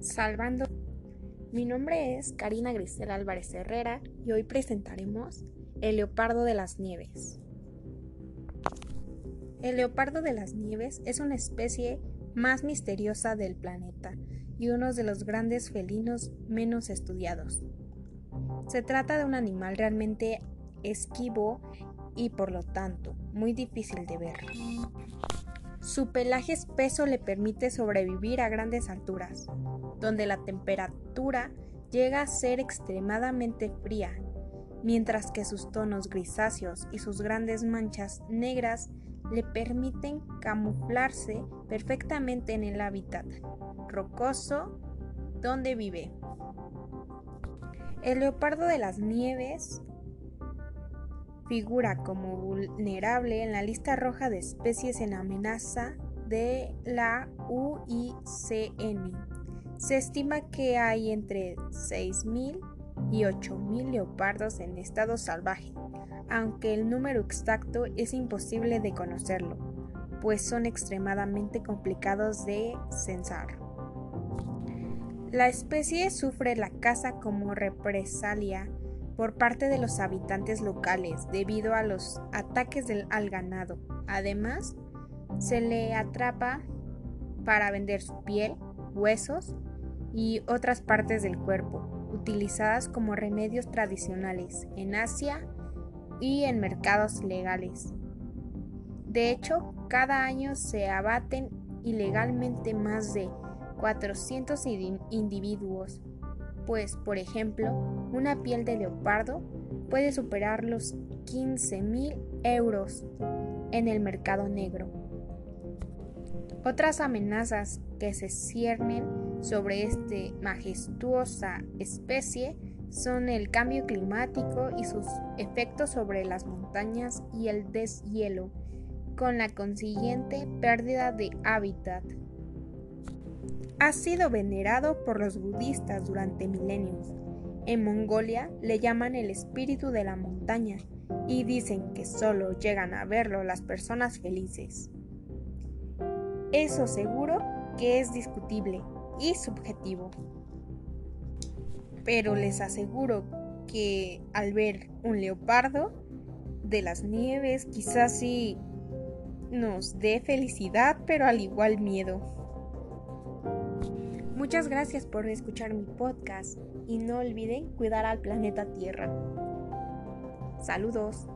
Salvando. Mi nombre es Karina Grisel Álvarez Herrera y hoy presentaremos el leopardo de las nieves. El leopardo de las nieves es una especie más misteriosa del planeta y uno de los grandes felinos menos estudiados. Se trata de un animal realmente esquivo y por lo tanto muy difícil de ver. Su pelaje espeso le permite sobrevivir a grandes alturas, donde la temperatura llega a ser extremadamente fría, mientras que sus tonos grisáceos y sus grandes manchas negras le permiten camuflarse perfectamente en el hábitat rocoso donde vive. El leopardo de las nieves figura como vulnerable en la lista roja de especies en amenaza de la UICN. Se estima que hay entre 6.000 y 8.000 leopardos en estado salvaje, aunque el número exacto es imposible de conocerlo, pues son extremadamente complicados de censar. La especie sufre la caza como represalia por parte de los habitantes locales debido a los ataques del, al ganado. Además, se le atrapa para vender su piel, huesos y otras partes del cuerpo, utilizadas como remedios tradicionales en Asia y en mercados legales. De hecho, cada año se abaten ilegalmente más de 400 individuos pues, por ejemplo, una piel de leopardo puede superar los 15.000 euros en el mercado negro. Otras amenazas que se ciernen sobre esta majestuosa especie son el cambio climático y sus efectos sobre las montañas y el deshielo, con la consiguiente pérdida de hábitat ha sido venerado por los budistas durante milenios. En Mongolia le llaman el espíritu de la montaña y dicen que solo llegan a verlo las personas felices. Eso seguro que es discutible y subjetivo. Pero les aseguro que al ver un leopardo de las nieves quizás sí nos dé felicidad, pero al igual miedo. Muchas gracias por escuchar mi podcast y no olviden cuidar al planeta Tierra. Saludos.